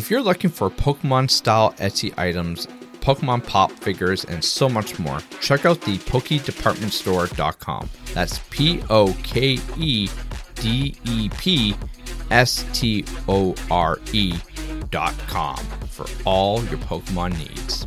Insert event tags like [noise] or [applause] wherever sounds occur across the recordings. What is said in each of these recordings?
If you're looking for Pokemon style Etsy items, Pokemon pop figures, and so much more, check out the PokeDepartmentStore.com. That's P O K E D E P S T O R E.com for all your Pokemon needs.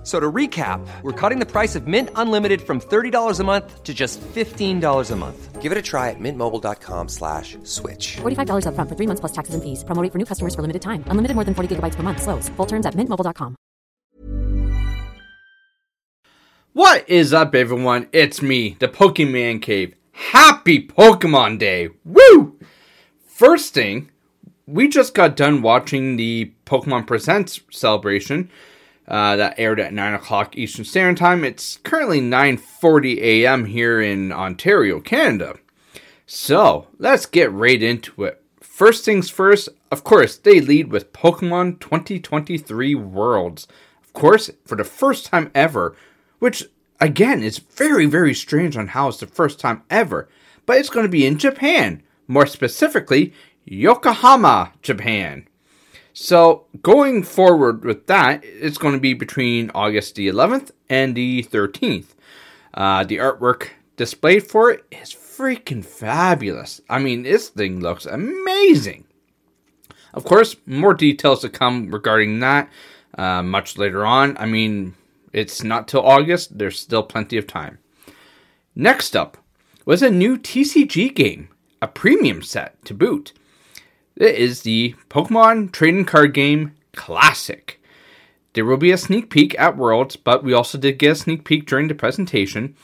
F- So to recap, we're cutting the price of Mint Unlimited from $30 a month to just $15 a month. Give it a try at mintmobile.com slash switch. $45 upfront for three months plus taxes and fees. Promo rate for new customers for limited time. Unlimited more than 40 gigabytes per month. Slows. Full terms at mintmobile.com. What is up, everyone? It's me, the Pokemon Cave. Happy Pokemon Day! Woo! First thing, we just got done watching the Pokemon Presents celebration uh, that aired at 9 o'clock Eastern Standard Time. It's currently 9.40 a.m. here in Ontario, Canada. So, let's get right into it. First things first, of course, they lead with Pokemon 2023 Worlds. Of course, for the first time ever, which again is very, very strange on how it's the first time ever, but it's going to be in Japan, more specifically, Yokohama, Japan. So, going forward with that, it's going to be between August the 11th and the 13th. Uh, the artwork displayed for it is freaking fabulous. I mean, this thing looks amazing. Of course, more details to come regarding that uh, much later on. I mean, it's not till August, there's still plenty of time. Next up was a new TCG game, a premium set to boot. It is the Pokemon Trading Card Game Classic. There will be a sneak peek at Worlds, but we also did get a sneak peek during the presentation.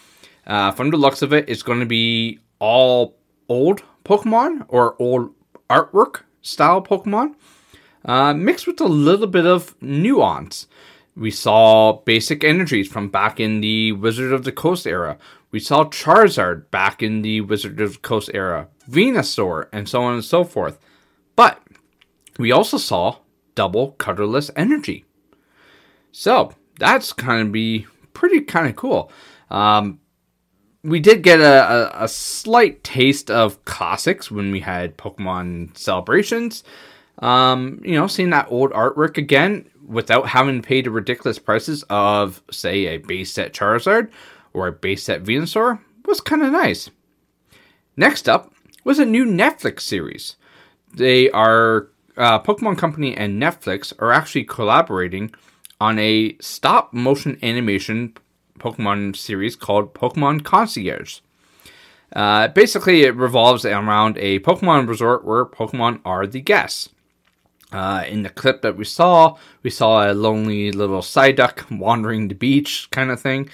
Uh, from the looks of it, it's going to be all old Pokemon or old artwork style Pokemon, uh, mixed with a little bit of nuance. We saw basic energies from back in the Wizard of the Coast era. We saw Charizard back in the Wizard of the Coast era, Venusaur, and so on and so forth. But we also saw double colorless energy. So that's kind of be pretty kind of cool. Um, we did get a, a, a, slight taste of classics when we had Pokemon celebrations. Um, you know, seeing that old artwork again without having to pay the ridiculous prices of, say, a base set Charizard or a base set Venusaur was kind of nice. Next up was a new Netflix series. They are uh, Pokemon Company and Netflix are actually collaborating on a stop motion animation Pokemon series called Pokemon Concierge. Uh, basically, it revolves around a Pokemon resort where Pokemon are the guests. Uh, in the clip that we saw, we saw a lonely little Psyduck wandering the beach kind of thing.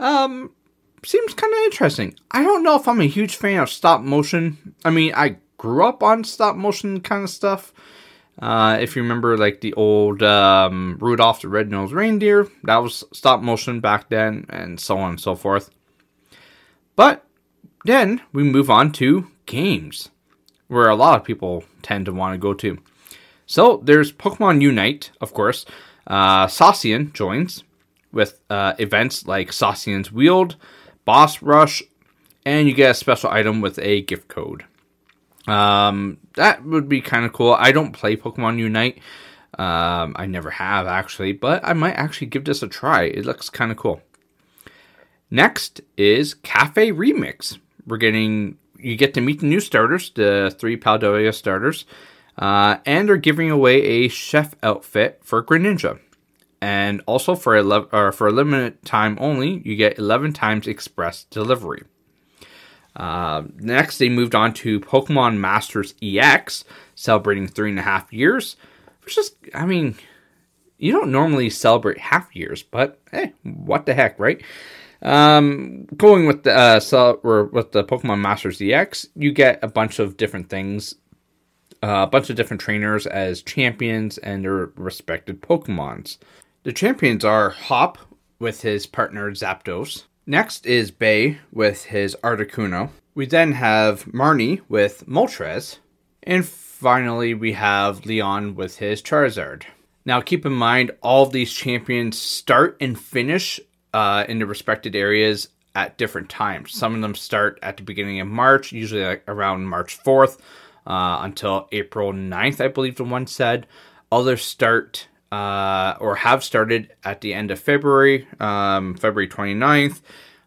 Um, seems kind of interesting. I don't know if I'm a huge fan of stop motion. I mean, I grew up on stop motion kind of stuff. Uh, if you remember, like the old um, Rudolph the Red-Nosed Reindeer, that was stop motion back then, and so on and so forth. But then we move on to games, where a lot of people tend to want to go to. So there's Pokemon Unite, of course. Uh, Zacian joins with uh, events like Zacian's Wield, Boss Rush, and you get a special item with a gift code. Um, that would be kind of cool. I don't play Pokemon Unite. Um, I never have actually, but I might actually give this a try. It looks kind of cool. Next is Cafe Remix. We're getting you get to meet the new starters, the three Paldea starters, uh, and they're giving away a chef outfit for Greninja. And also for a or for a limited time only, you get 11 times express delivery. Uh, next, they moved on to Pokemon Masters EX, celebrating three and a half years. Which is, I mean, you don't normally celebrate half years, but hey, what the heck, right? Um, going with the uh, or with the Pokemon Masters EX, you get a bunch of different things, uh, a bunch of different trainers as champions and their respected Pokemons. The champions are Hop with his partner Zapdos, Next is Bede with his Articuno. We then have Marnie with Moltres. And finally, we have Leon with his Charizard. Now, keep in mind, all of these champions start and finish uh, in the respected areas at different times. Some of them start at the beginning of March, usually like around March 4th uh, until April 9th, I believe the one said. Others start uh, or have started at the end of February, um, February 29th,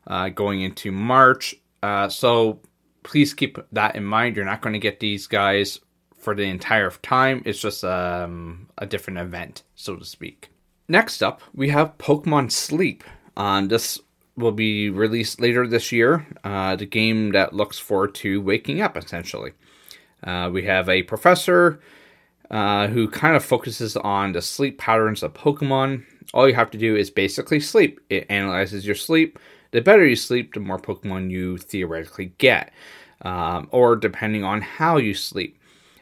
uh, going into March. Uh, so please keep that in mind. You're not going to get these guys for the entire time. It's just um, a different event, so to speak. Next up, we have Pokemon Sleep. Um, this will be released later this year. Uh, the game that looks forward to waking up, essentially. Uh, we have a professor uh, who kind of focuses on the sleep patterns of Pokemon. All you have to do is basically sleep. It analyzes your sleep. The better you sleep, the more Pokemon you theoretically get. Um, or depending on how you sleep.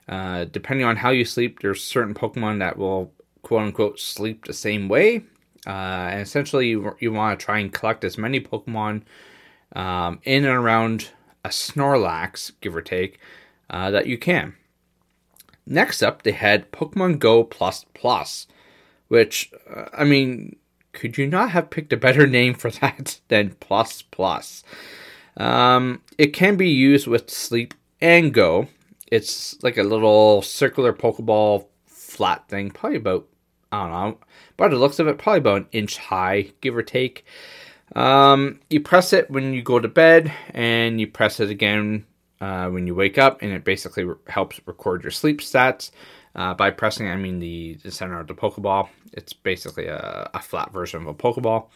Uh, depending on how you sleep, there's certain Pokemon that will quote unquote sleep the same way. Uh, and essentially, you, you want to try and collect as many Pokemon um, in and around a Snorlax, give or take, uh, that you can. Next up, they had Pokemon Go Plus Plus, which, uh, I mean, could you not have picked a better [laughs] name for that than Plus Plus? Um, it can be used with Sleep and Go. It's like a little circular Pokeball flat thing, probably about, I don't know, by the looks of it, probably about an inch high, give or take. Um, you press it when you go to bed, and you press it again uh, when you wake up, and it basically re- helps record your sleep stats. Uh, by pressing, I mean the, the center of the Pokeball. It's basically a, a flat version of a Pokeball.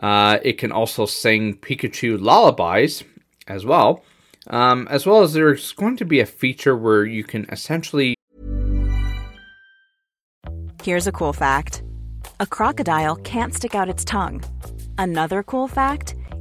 Uh, it can also sing Pikachu lullabies as well, um, as well as there's going to be a feature where you can essentially. Here's a cool fact a crocodile can't stick out its tongue. Another cool fact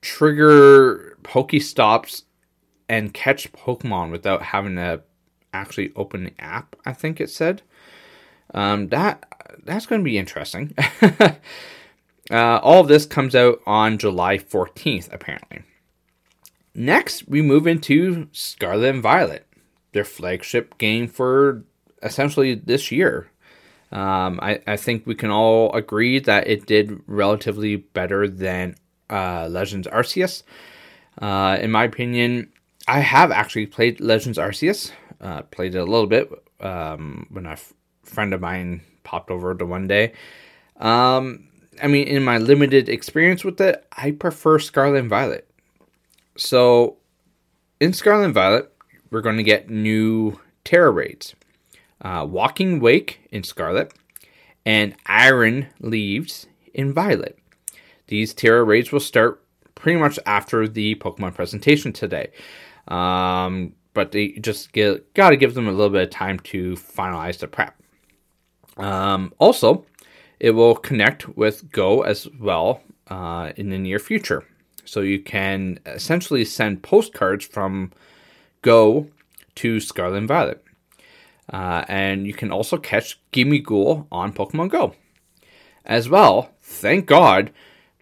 trigger Pokestops and catch Pokemon without having to actually open the app. I think it said. Um, that that's going to be interesting. [laughs] uh, all of this comes out on July 14th, apparently. Next, we move into Scarlet and Violet, their flagship game for essentially this year. Um, I, I think we can all agree that it did relatively better than uh, Legends Arceus. Uh, in my opinion, I have actually played Legends Arceus. Uh, played it a little bit um, when a f- friend of mine popped over to one day. Um, I mean, in my limited experience with it, I prefer Scarlet and Violet. So, in Scarlet and Violet, we're going to get new Tera raids. Uh, Walking Wake in Scarlet, and Iron Leaves in Violet. These Tera raids will start pretty much after the Pokemon presentation today. Um, but they just get, gotta give them a little bit of time to finalize the prep. Um, also, it will connect with Go as well uh, in the near future. So you can essentially send postcards from Go to Scarlet and Violet. Uh, and you can also catch Gimmighoul on Pokemon Go. As well, thank God,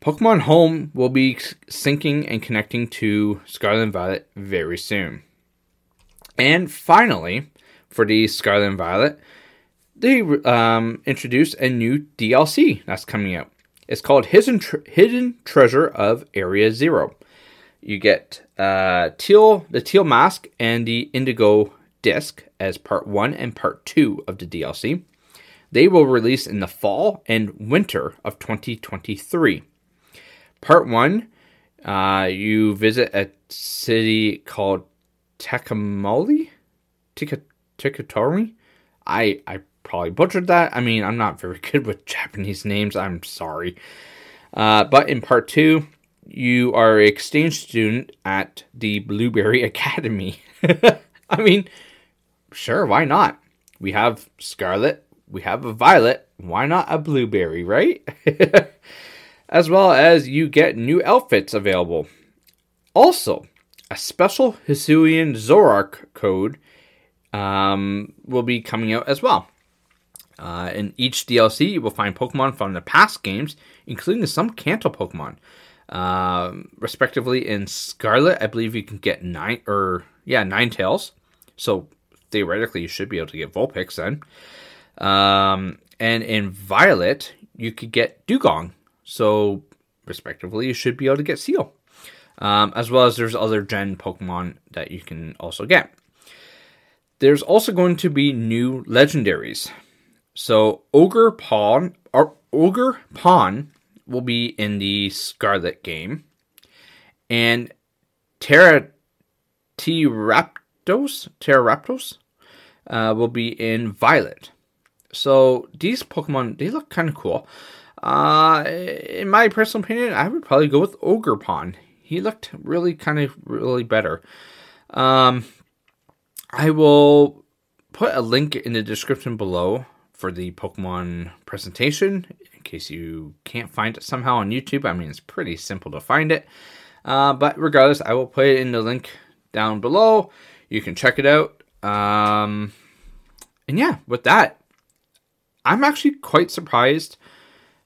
Pokemon Home will be syncing and connecting to Scarlet and Violet very soon. And finally, for the Scarlet and Violet, they um, introduced a new DLC that's coming out. It's called Hidden, Tre- Hidden Treasure of Area Zero. You get uh, teal, the teal mask, and the indigo disc as part one and part two of the DLC. They will release in the fall and winter of 2023. Part one, uh, you visit a city called Takamoli? Tikatori? I, I probably butchered that. I mean, I'm not very [laughs] good with Japanese names. I'm sorry. Uh, but in part two, you are an exchange student at the Blueberry [laughs] Academy. [laughs] I mean, sure, why not? We have Scarlet, we have a Violet, why not a Blueberry, right? As well as you get new outfits available. Also, a special Hisuian Zoroark code um, will be coming out as well. Uh, in each DLC, you will find Pokemon from the past games, including some Kanto Pokemon. Uh, respectively, in Scarlet, I believe you can get nine or yeah Ninetales. So theoretically, you should be able to get Vulpix then. Um, and in Violet, you could get Dewgong. So respectively, you should be able to get Seel. Um, as well as there's other Gen Pokemon that you can also get. There's also going to be new legendaries. So Ogerpon or Ogre Pawn will be in the Scarlet game. And Terra T Raptos, Terraptos uh, will be in Violet. So these Pokemon they look kind of cool. Uh, in my personal opinion, I would probably go with Ogerpon. He looked really kind of really better. Um, I will put a link in the description below for the Pokemon presentation in case you can't find it somehow on YouTube. I mean, it's pretty simple to find it. Uh, but regardless, I will put it in the link down below. You can check it out. Um, and yeah, with that, I'm actually quite surprised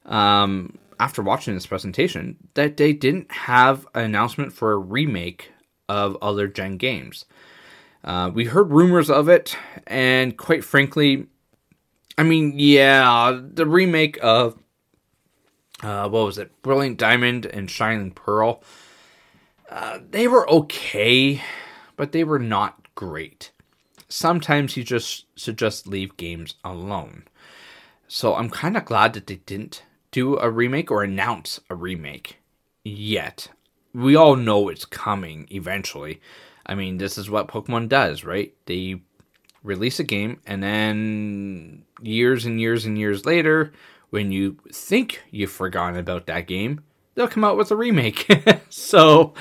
um, after watching this presentation that they didn't have an announcement for a remake of other gen games. Uh, we heard rumors of it, and quite frankly, I mean, yeah, the remake of uh, what was it, Brilliant Diamond and Shining Pearl, uh, they were okay, but they were not great. Sometimes you just should just leave games alone. So I'm kind of glad that they didn't do a remake or announce a remake yet. We all know it's coming eventually. I mean, this is what Pokemon does, right? They release a game and then years and years and years later, when you think you've forgotten about that game, they'll come out with a remake. [laughs] so,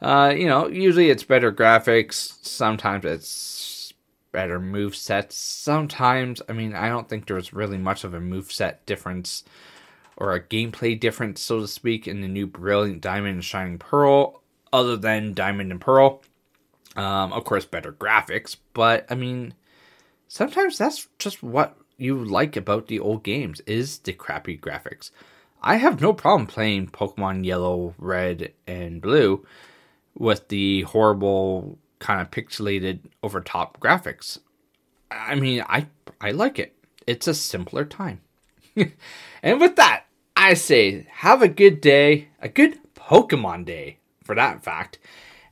uh, you know, usually it's better graphics. Sometimes it's better move sets. Sometimes, I mean, I don't think there's really much of a move set difference or a gameplay difference, so to speak, in the new Brilliant Diamond and Shining Pearl, other than Diamond and Pearl. Um, of course, better graphics, but I mean, sometimes that's just what you like about the old games is the crappy graphics. I have no problem playing Pokemon Yellow, Red, and Blue with the horrible kind of pixelated over top graphics. I mean, I I like it. It's a simpler time. [laughs] and with that, I say have a good day, a good Pokemon day for that fact.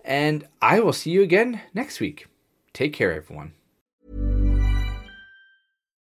And I will see you again next week. Take care, everyone.